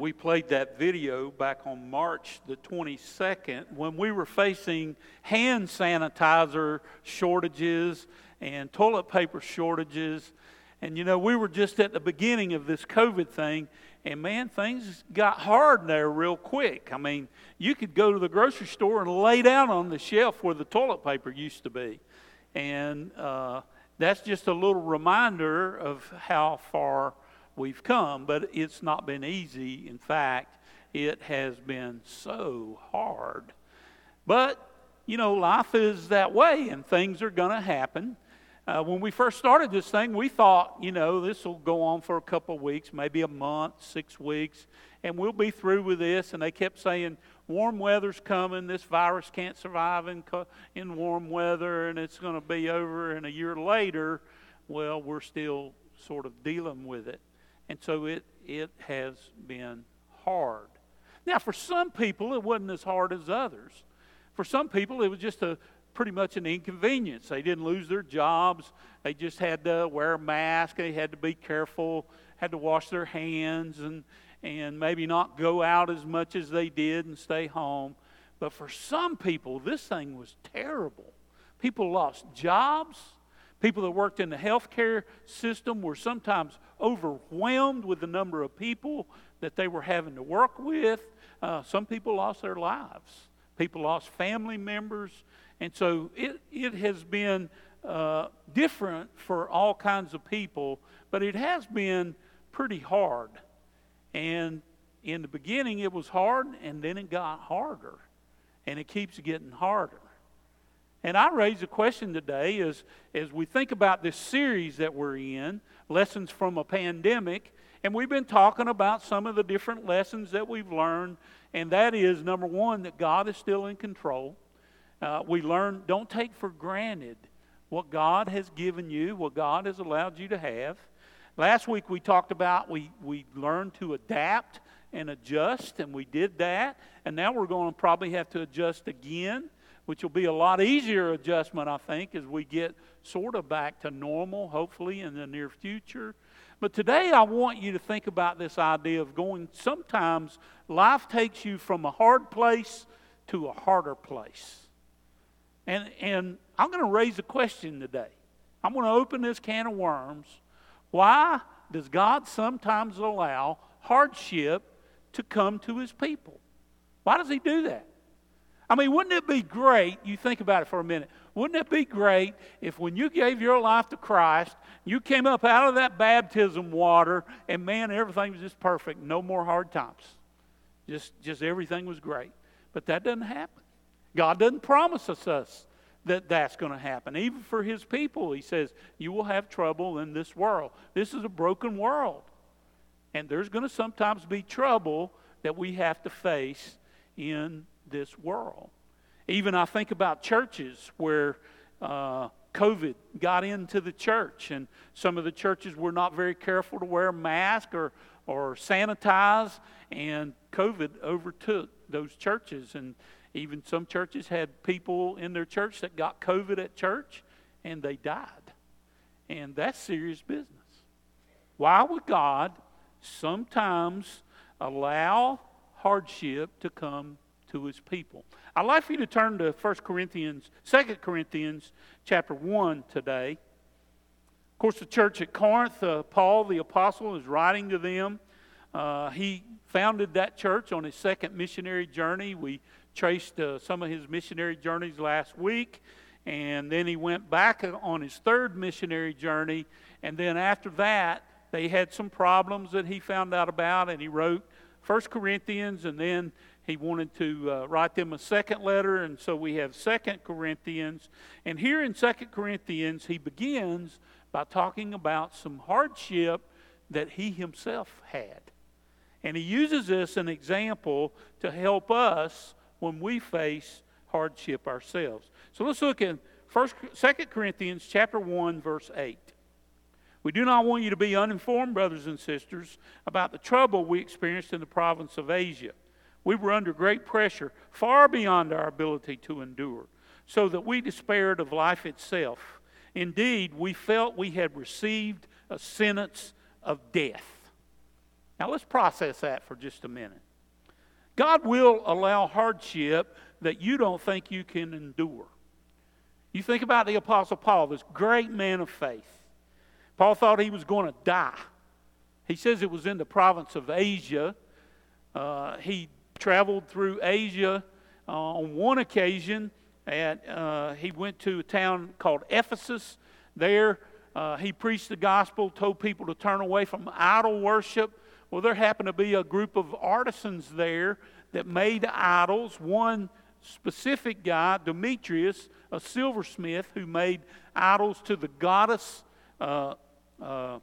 we played that video back on March the 22nd when we were facing hand sanitizer shortages and toilet paper shortages. And you know, we were just at the beginning of this COVID thing, and man, things got hard there real quick. I mean, you could go to the grocery store and lay down on the shelf where the toilet paper used to be. And uh, that's just a little reminder of how far we've come, but it's not been easy. In fact, it has been so hard. But, you know, life is that way and things are going to happen. Uh, when we first started this thing, we thought, you know, this will go on for a couple of weeks, maybe a month, six weeks, and we'll be through with this. And they kept saying, warm weather's coming. This virus can't survive in, in warm weather, and it's going to be over. And a year later, well, we're still sort of dealing with it. And so it, it has been hard. Now, for some people, it wasn't as hard as others. For some people, it was just a pretty much an inconvenience. They didn't lose their jobs. They just had to wear a mask. They had to be careful, had to wash their hands, and, and maybe not go out as much as they did and stay home. But for some people, this thing was terrible. People lost jobs. People that worked in the healthcare system were sometimes overwhelmed with the number of people that they were having to work with. Uh, some people lost their lives. People lost family members. And so it, it has been uh, different for all kinds of people, but it has been pretty hard. And in the beginning, it was hard, and then it got harder. And it keeps getting harder. And I raise a question today as, as we think about this series that we're in, Lessons from a Pandemic, and we've been talking about some of the different lessons that we've learned, and that is number one, that God is still in control. Uh, we learn, don't take for granted what God has given you, what God has allowed you to have. Last week we talked about we, we learned to adapt and adjust, and we did that. And now we're going to probably have to adjust again which will be a lot easier adjustment, I think, as we get sort of back to normal, hopefully, in the near future. But today I want you to think about this idea of going, sometimes life takes you from a hard place to a harder place. And, and I'm going to raise a question today. I'm going to open this can of worms. Why does God sometimes allow hardship to come to his people? Why does he do that? I mean, wouldn't it be great? You think about it for a minute. Wouldn't it be great if when you gave your life to Christ, you came up out of that baptism water and man, everything was just perfect. No more hard times. Just, just everything was great. But that doesn't happen. God doesn't promise us, us that that's going to happen. Even for his people, he says, you will have trouble in this world. This is a broken world. And there's going to sometimes be trouble that we have to face in this world. Even I think about churches where uh, COVID got into the church, and some of the churches were not very careful to wear a mask or, or sanitize, and COVID overtook those churches. And even some churches had people in their church that got COVID at church, and they died. And that's serious business. Why would God sometimes allow hardship to come to his people. I'd like for you to turn to 1 Corinthians, 2 Corinthians chapter 1 today. Of course, the church at Corinth, uh, Paul the apostle is writing to them. Uh, he founded that church on his second missionary journey. We traced uh, some of his missionary journeys last week. And then he went back on his third missionary journey. And then after that, they had some problems that he found out about, and he wrote First Corinthians, and then he wanted to uh, write them a second letter, and so we have Second Corinthians. And here in Second Corinthians, he begins by talking about some hardship that he himself had. And he uses this an example to help us when we face hardship ourselves. So let's look at First, Second Corinthians chapter 1, verse 8. We do not want you to be uninformed, brothers and sisters, about the trouble we experienced in the province of Asia we were under great pressure, far beyond our ability to endure, so that we despaired of life itself. Indeed, we felt we had received a sentence of death. Now let's process that for just a minute. God will allow hardship that you don't think you can endure. You think about the Apostle Paul, this great man of faith. Paul thought he was going to die. He says it was in the province of Asia. Uh, he traveled through Asia uh, on one occasion, and uh, he went to a town called Ephesus. There, uh, he preached the gospel, told people to turn away from idol worship. Well, there happened to be a group of artisans there that made idols. One specific guy, Demetrius, a silversmith, who made idols to the goddess uh, uh,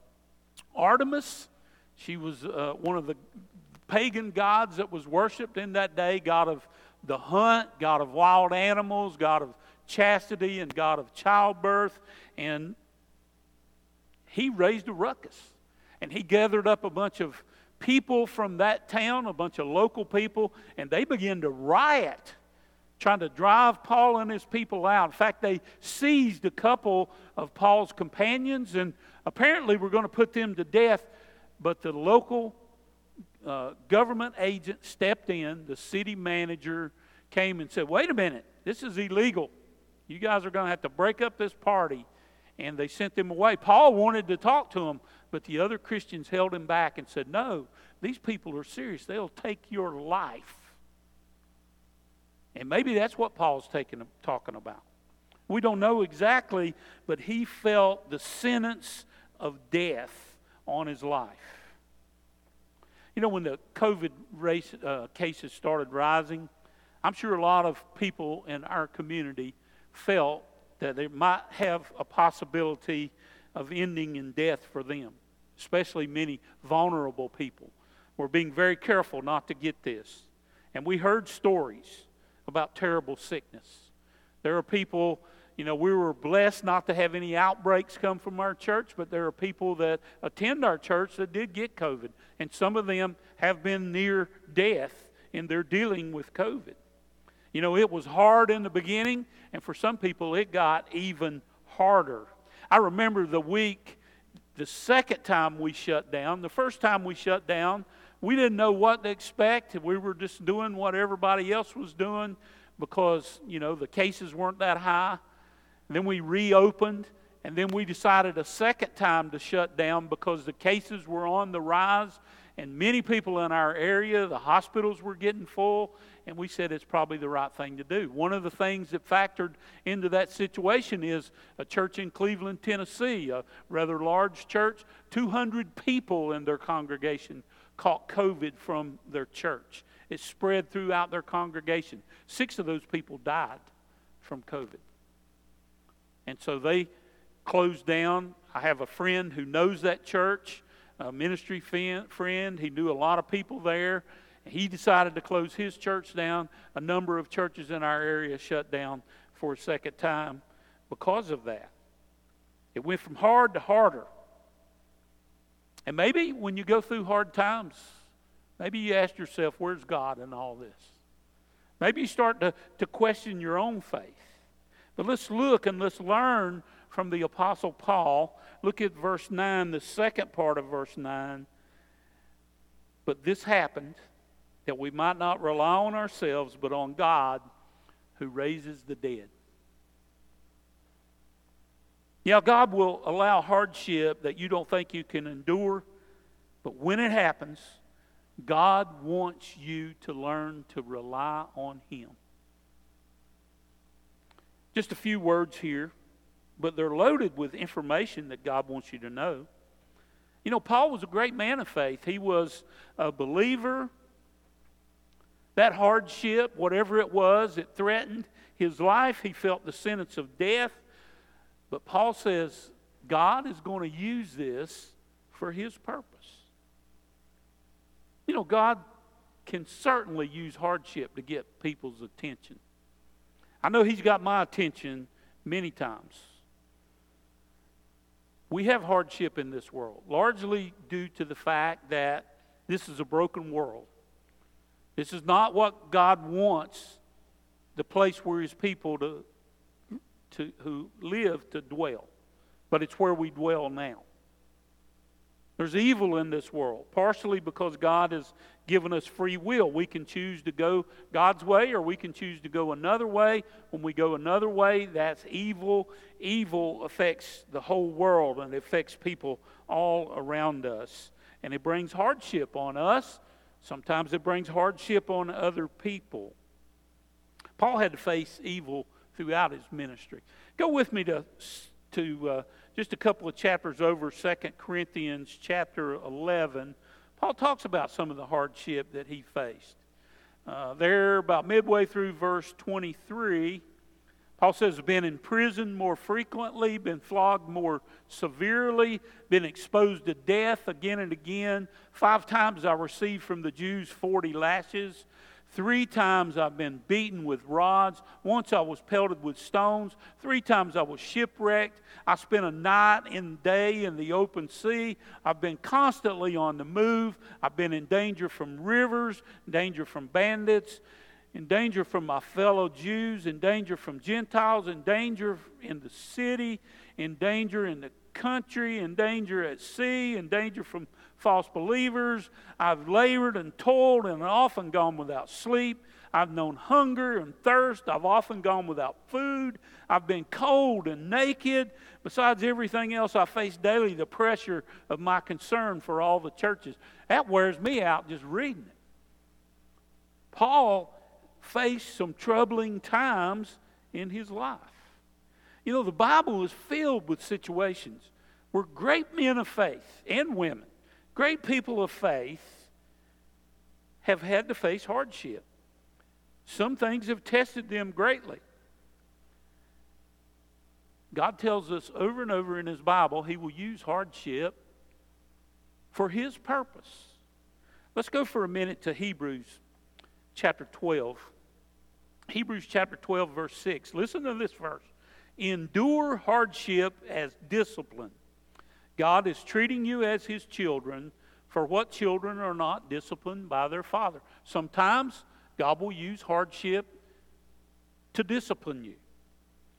Artemis. She was uh, one of the pagan gods that was worshipped in that day god of the hunt, God of wild animals, God of chastity, and God of childbirth. And he raised a ruckus. And he gathered up a bunch of people from that town, a bunch of local people, and they began to riot, trying to drive Paul and his people out. In fact, they seized a couple of Paul's companions and apparently were going to put them to death. But the local uh, government agent stepped in, the city manager came and said, Wait a minute, this is illegal. You guys are going to have to break up this party. And they sent them away. Paul wanted to talk to them, but the other Christians held him back and said, No, these people are serious. They'll take your life. And maybe that's what Paul's taking, talking about. We don't know exactly, but he felt the sentence of death on his life. You know, when the COVID race, uh, cases started rising, I'm sure a lot of people in our community felt that they might have a possibility of ending in death for them, especially many vulnerable people. We're being very careful not to get this. And we heard stories about terrible sickness. There are people you know, we were blessed not to have any outbreaks come from our church, but there are people that attend our church that did get COVID. And some of them have been near death in their dealing with COVID. You know, it was hard in the beginning, and for some people, it got even harder. I remember the week, the second time we shut down. The first time we shut down, we didn't know what to expect. We were just doing what everybody else was doing because, you know, the cases weren't that high. Then we reopened, and then we decided a second time to shut down because the cases were on the rise, and many people in our area, the hospitals were getting full, and we said it's probably the right thing to do. One of the things that factored into that situation is a church in Cleveland, Tennessee, a rather large church, 200 people in their congregation caught COVID from their church. It spread throughout their congregation. Six of those people died from COVID. And so they closed down. I have a friend who knows that church, a ministry friend. He knew a lot of people there. He decided to close his church down. A number of churches in our area shut down for a second time because of that. It went from hard to harder. And maybe when you go through hard times, maybe you ask yourself, where's God in all this? Maybe you start to, to question your own faith. But let's look and let's learn from the Apostle Paul. Look at verse 9, the second part of verse 9. But this happened that we might not rely on ourselves, but on God who raises the dead. Yeah, God will allow hardship that you don't think you can endure, but when it happens, God wants you to learn to rely on Him. Just a few words here, but they're loaded with information that God wants you to know. You know, Paul was a great man of faith. He was a believer. That hardship, whatever it was, it threatened his life. He felt the sentence of death. But Paul says God is going to use this for his purpose. You know, God can certainly use hardship to get people's attention. I know He's got my attention many times. We have hardship in this world, largely due to the fact that this is a broken world. This is not what God wants the place where His people to, to, who live to dwell, but it's where we dwell now. There's evil in this world, partially because God has given us free will. We can choose to go God's way or we can choose to go another way. When we go another way, that's evil. Evil affects the whole world and it affects people all around us. And it brings hardship on us. Sometimes it brings hardship on other people. Paul had to face evil throughout his ministry. Go with me to, to uh, just a couple of chapters over, 2 Corinthians chapter 11. Paul talks about some of the hardship that he faced. Uh, there, about midway through verse 23, Paul says, been in prison more frequently, been flogged more severely, been exposed to death again and again. Five times I received from the Jews 40 lashes. Three times I've been beaten with rods. Once I was pelted with stones. Three times I was shipwrecked. I spent a night and day in the open sea. I've been constantly on the move. I've been in danger from rivers, danger from bandits, in danger from my fellow Jews, in danger from Gentiles, in danger in the city, in danger in the country, in danger at sea, in danger from false believers. I've labored and toiled and often gone without sleep. I've known hunger and thirst. I've often gone without food. I've been cold and naked. Besides everything else, I face daily the pressure of my concern for all the churches. That wears me out just reading it. Paul faced some troubling times in his life. You know, the Bible is filled with situations where great men of faith and women Great people of faith have had to face hardship. Some things have tested them greatly. God tells us over and over in His Bible He will use hardship for His purpose. Let's go for a minute to Hebrews chapter 12. Hebrews chapter 12, verse 6. Listen to this verse. Endure hardship as discipline. God is treating you as His children, for what children are not disciplined by their father? Sometimes God will use hardship to discipline you.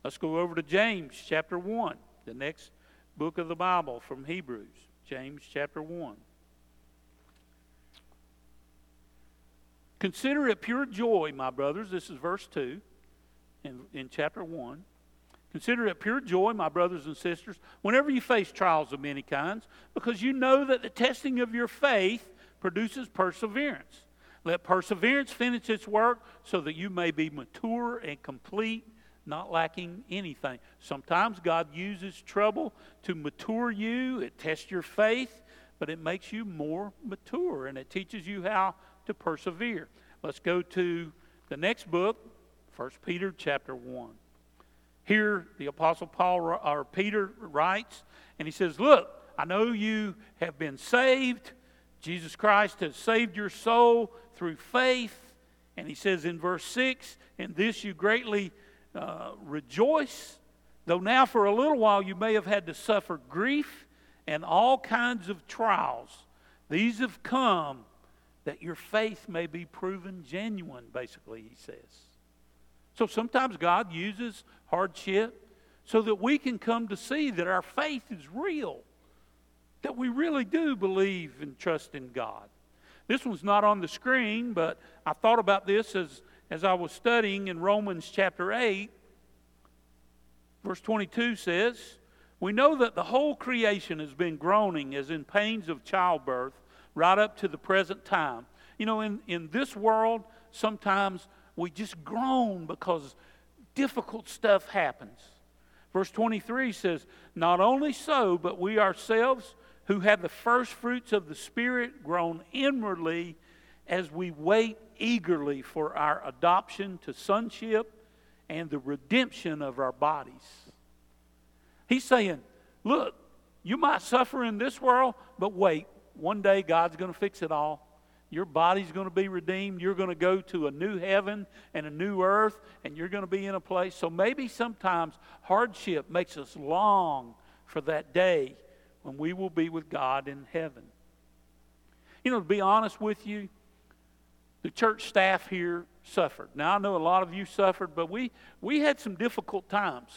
Let's go over to James chapter 1, the next book of the Bible from Hebrews. James chapter 1. Consider it pure joy, my brothers. This is verse 2 in, in chapter 1. Consider it pure joy, my brothers and sisters, whenever you face trials of many kinds, because you know that the testing of your faith produces perseverance. Let perseverance finish its work so that you may be mature and complete, not lacking anything. Sometimes God uses trouble to mature you, it tests your faith, but it makes you more mature and it teaches you how to persevere. Let's go to the next book, 1 Peter chapter 1. Here, the Apostle Paul or Peter writes, and he says, Look, I know you have been saved. Jesus Christ has saved your soul through faith. And he says in verse 6, In this you greatly uh, rejoice, though now for a little while you may have had to suffer grief and all kinds of trials. These have come that your faith may be proven genuine, basically, he says. So sometimes God uses hardship so that we can come to see that our faith is real, that we really do believe and trust in God. This one's not on the screen, but I thought about this as, as I was studying in Romans chapter 8. Verse 22 says, We know that the whole creation has been groaning as in pains of childbirth right up to the present time. You know, in, in this world, sometimes we just groan because difficult stuff happens. Verse 23 says, Not only so, but we ourselves who have the first fruits of the Spirit groan inwardly as we wait eagerly for our adoption to sonship and the redemption of our bodies. He's saying, Look, you might suffer in this world, but wait, one day God's going to fix it all. Your body's going to be redeemed. You're going to go to a new heaven and a new earth, and you're going to be in a place. So maybe sometimes hardship makes us long for that day when we will be with God in heaven. You know, to be honest with you, the church staff here suffered. Now, I know a lot of you suffered, but we, we had some difficult times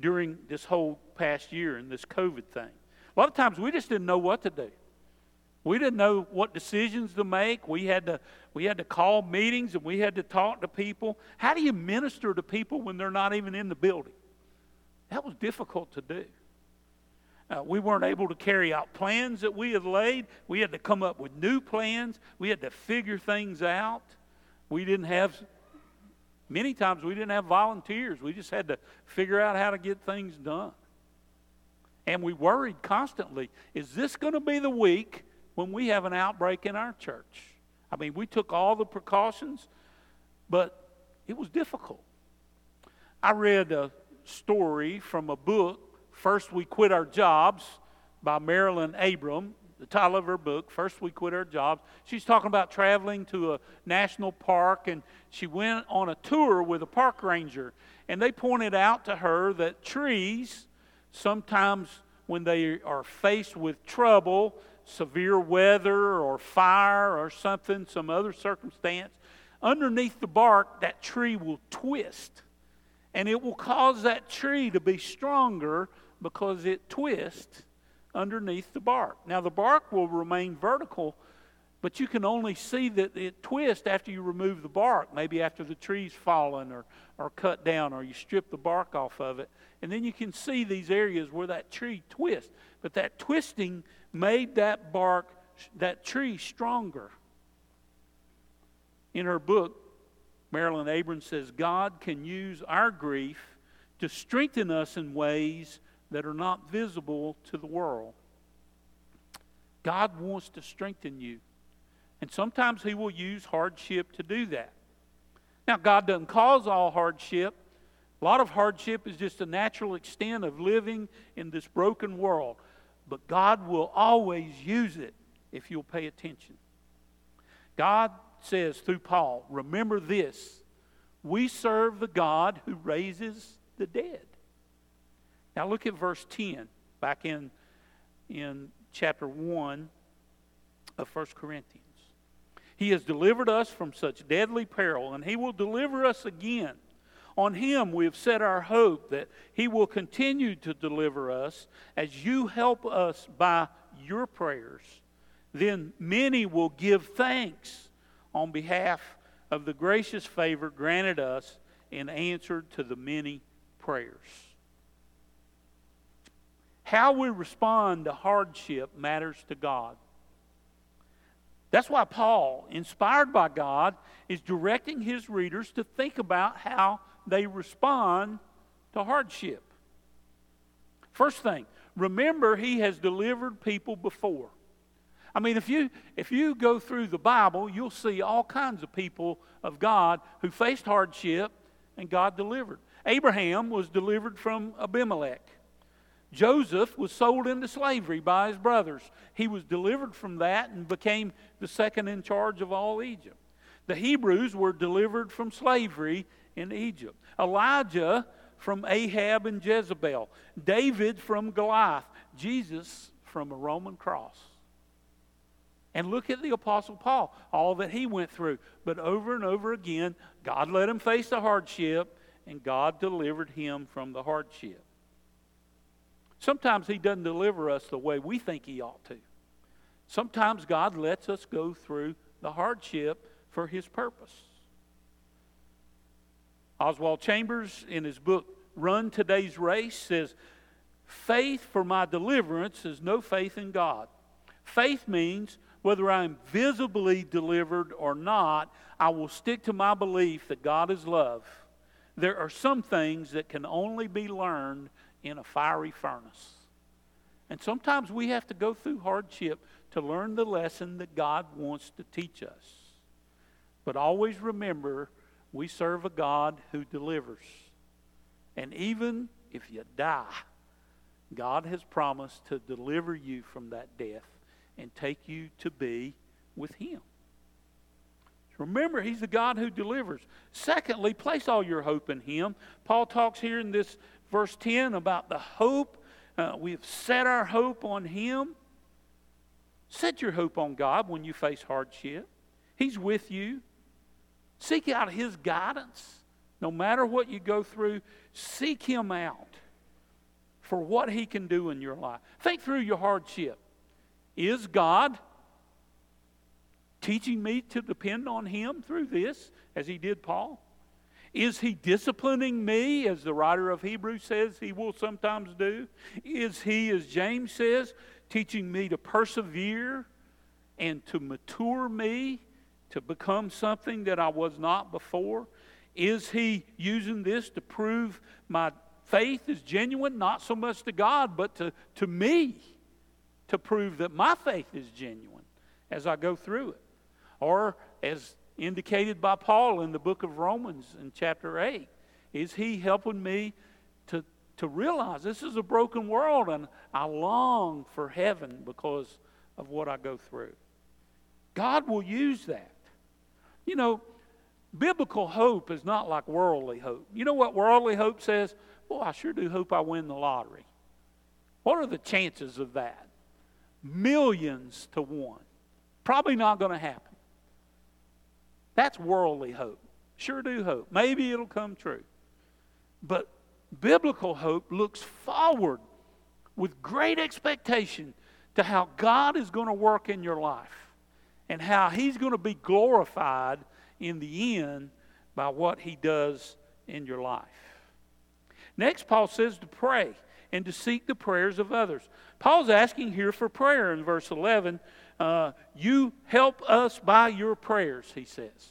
during this whole past year and this COVID thing. A lot of times we just didn't know what to do. We didn't know what decisions to make. We had to, we had to call meetings and we had to talk to people. How do you minister to people when they're not even in the building? That was difficult to do. Uh, we weren't able to carry out plans that we had laid. We had to come up with new plans. We had to figure things out. We didn't have, many times, we didn't have volunteers. We just had to figure out how to get things done. And we worried constantly is this going to be the week when we have an outbreak in our church? I mean, we took all the precautions, but it was difficult. I read a story from a book First, we quit our jobs by Marilyn Abrams, the title of her book, First We Quit Our Jobs. She's talking about traveling to a national park, and she went on a tour with a park ranger. And they pointed out to her that trees, sometimes when they are faced with trouble, severe weather or fire or something, some other circumstance, underneath the bark, that tree will twist. And it will cause that tree to be stronger because it twists underneath the bark. Now, the bark will remain vertical, but you can only see that it twists after you remove the bark, maybe after the tree's fallen or, or cut down or you strip the bark off of it. And then you can see these areas where that tree twists. But that twisting made that bark, that tree stronger. In her book, Marilyn Abrams says, God can use our grief to strengthen us in ways that are not visible to the world. God wants to strengthen you. And sometimes He will use hardship to do that. Now, God doesn't cause all hardship. A lot of hardship is just a natural extent of living in this broken world. But God will always use it if you'll pay attention. God says through Paul, remember this we serve the God who raises the dead. Now look at verse 10 back in, in chapter 1 of 1 Corinthians. He has delivered us from such deadly peril, and He will deliver us again. On Him we have set our hope that He will continue to deliver us as you help us by your prayers. Then many will give thanks on behalf of the gracious favor granted us in answer to the many prayers. How we respond to hardship matters to God. That's why Paul, inspired by God, is directing his readers to think about how they respond to hardship. First thing, remember he has delivered people before. I mean, if you, if you go through the Bible, you'll see all kinds of people of God who faced hardship and God delivered. Abraham was delivered from Abimelech. Joseph was sold into slavery by his brothers. He was delivered from that and became the second in charge of all Egypt. The Hebrews were delivered from slavery in Egypt. Elijah from Ahab and Jezebel. David from Goliath. Jesus from a Roman cross. And look at the Apostle Paul, all that he went through. But over and over again, God let him face the hardship, and God delivered him from the hardship. Sometimes He doesn't deliver us the way we think He ought to. Sometimes God lets us go through the hardship for His purpose. Oswald Chambers, in his book Run Today's Race, says, Faith for my deliverance is no faith in God. Faith means whether I'm visibly delivered or not, I will stick to my belief that God is love. There are some things that can only be learned in a fiery furnace. And sometimes we have to go through hardship to learn the lesson that God wants to teach us. But always remember, we serve a God who delivers. And even if you die, God has promised to deliver you from that death and take you to be with Him. Remember, He's the God who delivers. Secondly, place all your hope in Him. Paul talks here in this verse 10 about the hope. Uh, we've set our hope on Him. Set your hope on God when you face hardship. He's with you. Seek out His guidance. No matter what you go through, seek Him out. for what He can do in your life. Think through your hardship. Is God teaching me to depend on Him through this, as He did Paul? Is He disciplining me, as the writer of Hebrews says He will sometimes do? Is He, as James says, teaching me to persevere and to mature me to become something that I was not before? Is He using this to prove my faith is genuine, not so much to God, but to, to me, to prove that my faith is genuine as I go through it? Or, as indicated by Paul in the book of Romans in chapter 8, is He helping me to, to realize this is a broken world and I long for heaven because of what I go through? God will use that. You know, biblical hope is not like worldly hope. You know what worldly hope says? Well, I sure do hope I win the lottery. What are the chances of that? Millions to one. Probably not going to happen. That's worldly hope. Sure do hope. Maybe it'll come true. But biblical hope looks forward with great expectation to how God is going to work in your life and how He's going to be glorified in the end by what He does in your life. Next, Paul says to pray and to seek the prayers of others. Paul's asking here for prayer in verse 11. Uh, you help us by your prayers, he says.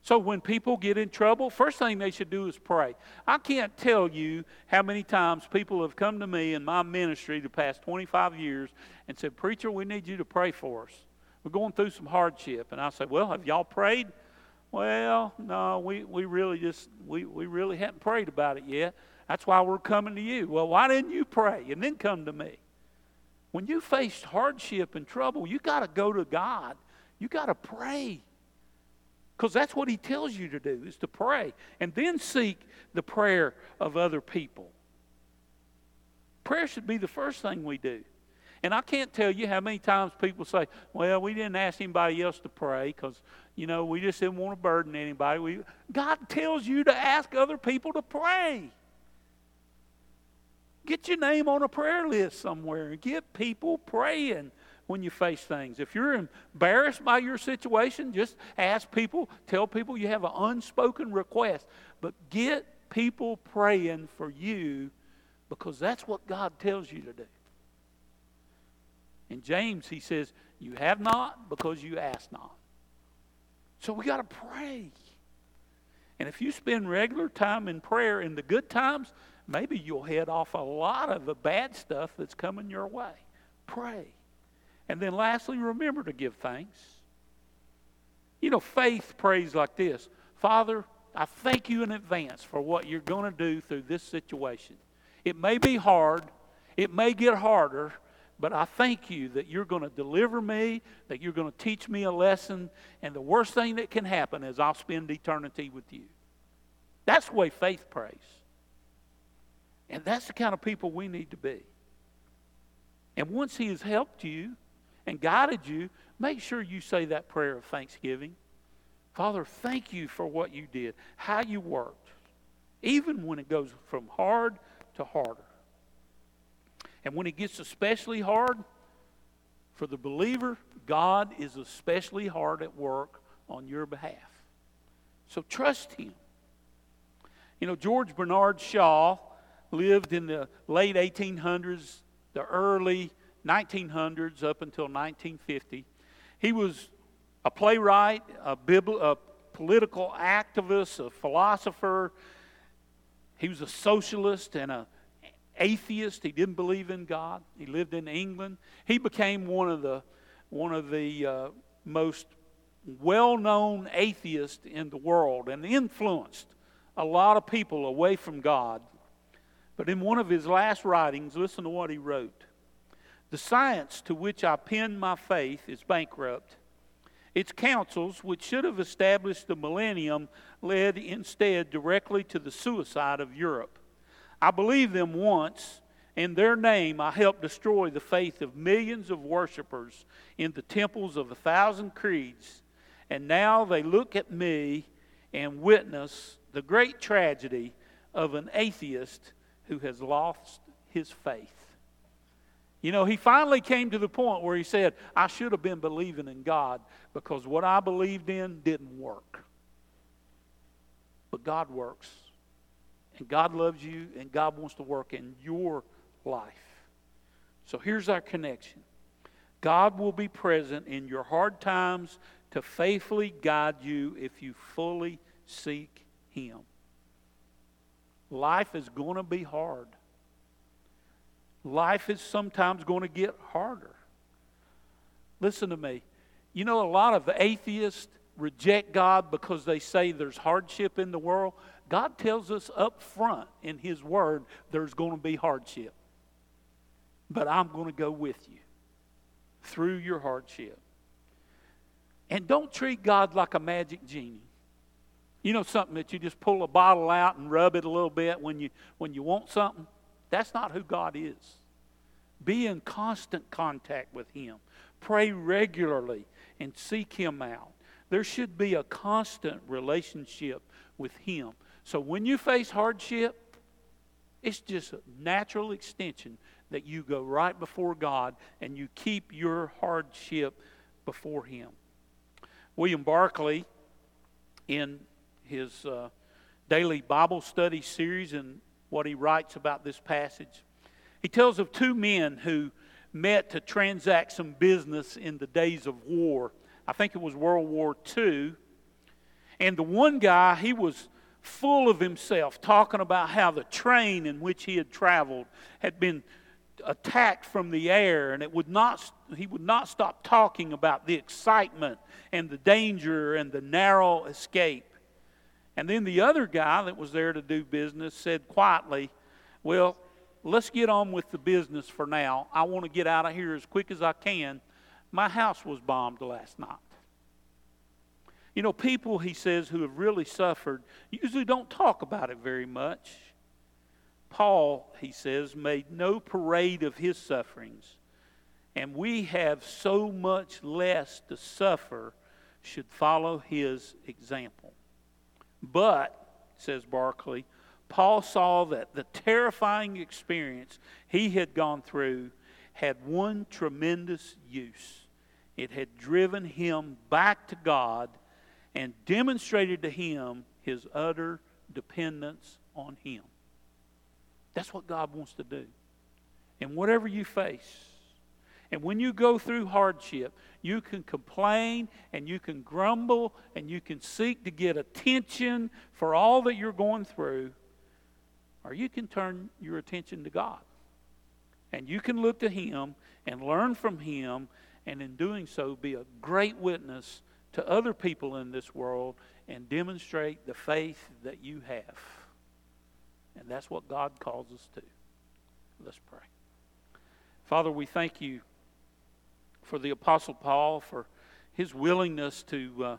So when people get in trouble, first thing they should do is pray. I can't tell you how many times people have come to me in my ministry the past 25 years and said, Preacher, we need you to pray for us. We're going through some hardship. And I said, Well, have y'all prayed? Well, no, we, we really just we, we really haven't prayed about it yet. That's why we're coming to you. Well, why didn't you pray and then come to me? When you face hardship and trouble, you got to go to God. You got to pray. Because that's what he tells you to do, is to pray. And then seek the prayer of other people. Prayer should be the first thing we do. And I can't tell you how many times people say, well, we didn't ask anybody else to pray because, you know, we just didn't want to burden anybody. We, God tells you to ask other people to pray. Get your name on a prayer list somewhere and get people praying when you face things. If you're embarrassed by your situation, just ask people, tell people you have an unspoken request. But get people praying for you because that's what God tells you to do. In James, he says, You have not because you ask not. So we got to pray. And if you spend regular time in prayer in the good times, maybe you'll head off a lot of the bad stuff that's coming your way. Pray. And then lastly, remember to give thanks. You know, faith prays like this Father, I thank you in advance for what you're going to do through this situation. It may be hard, it may get harder, but I thank you that you're going to deliver me, that you're going to teach me a lesson, and the worst thing that can happen is I'll spend eternity with you. That's the way faith prays. And that's the kind of people we need to be. And once He has helped you and guided you, make sure you say that prayer of thanksgiving. Father, thank you for what you did, how you worked, even when it goes from hard to harder. And when it gets especially hard, for the believer, God is especially hard at work on your behalf. So trust Him. You know, George Bernard Shaw lived in the late 1800s, the early 1900s, up until 1950. He was a playwright, a, bibl- a political activist, a philosopher. He was a socialist and an atheist. He didn't believe in God. He lived in England. He became one of the one of the uh, most well-known atheists in the world and influenced a lot of people away from God but in one of his last writings, listen to what he wrote The science to which I pin my faith is bankrupt. Its counsels, which should have established the millennium, led instead directly to the suicide of Europe. I believed them once. In their name, I helped destroy the faith of millions of worshippers in the temples of a thousand creeds. And now they look at me and witness the great tragedy of an atheist who has lost his faith. You know, he finally came to the point where he said, I should have been believing in God because what I believed in didn't work. But God works. And God loves you, and God wants to work in your life. So here's our connection God will be present in your hard times to faithfully guide you if you fully seek Him. Life is going to be hard life is sometimes going to get harder. Listen to me. You know, a lot of atheists reject God because they say there's hardship in the world. God tells us up front in His Word there's going to be hardship. But I'm going to go with you through your hardship. And don't treat God like a magic genie. You know something that you just pull a bottle out and rub it a little bit when you when you want something? That's not who God is. Be in constant contact with Him. Pray regularly and seek Him out. There should be a constant relationship with Him. So when you face hardship, it's just a natural extension that you go right before God and you keep your hardship before Him. William Barclay, in his uh, daily Bible study series and what he writes about this passage. He tells of two men who met to transact some business in the days of war. I think it was World War II. And the one guy, he was full of himself, talking about how the train in which he had traveled had been attacked from the air and it would not he would not stop talking about the excitement and the danger and the narrow escape and then the other guy that was there to do business said quietly, Well, let's get on with the business for now. I want to get out of here as quick as I can. My house was bombed last night. You know, people, he says, who have really suffered usually don't talk about it very much. Paul, he says, made no parade of his sufferings, and we have so much less to suffer should follow his example. But, says Barclay, Paul saw that the terrifying experience he had gone through had one tremendous use. It had driven him back to God and demonstrated to him his utter dependence on Him. That's what God wants to do. And whatever you face, and when you go through hardship, you can complain and you can grumble and you can seek to get attention for all that you're going through, or you can turn your attention to God. And you can look to Him and learn from Him, and in doing so, be a great witness to other people in this world and demonstrate the faith that you have. And that's what God calls us to. Let's pray. Father, we thank you for the Apostle Paul for his willingness to, uh,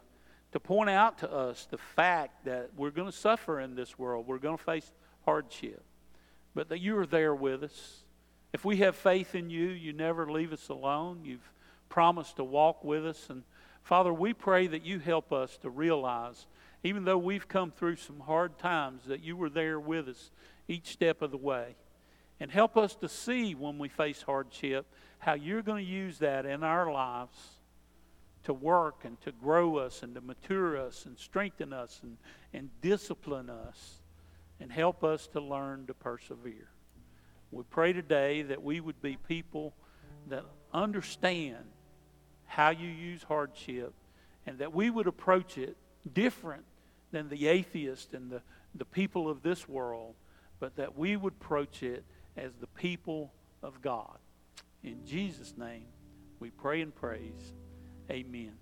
to point out to us the fact that we're going to suffer in this world. We're going to face hardship. But that you are there with us. If we have faith in you, you never leave us alone. You've promised to walk with us. And Father, we pray that you help us to realize, even though we've come through some hard times, that you were there with us each step of the way. And help us to see when we face hardship how you're going to use that in our lives to work and to grow us and to mature us and strengthen us and, and discipline us and help us to learn to persevere. We pray today that we would be people that understand how you use hardship and that we would approach it different than the atheist and the, the people of this world, but that we would approach it as the people of God. In Jesus' name, we pray and praise. Amen.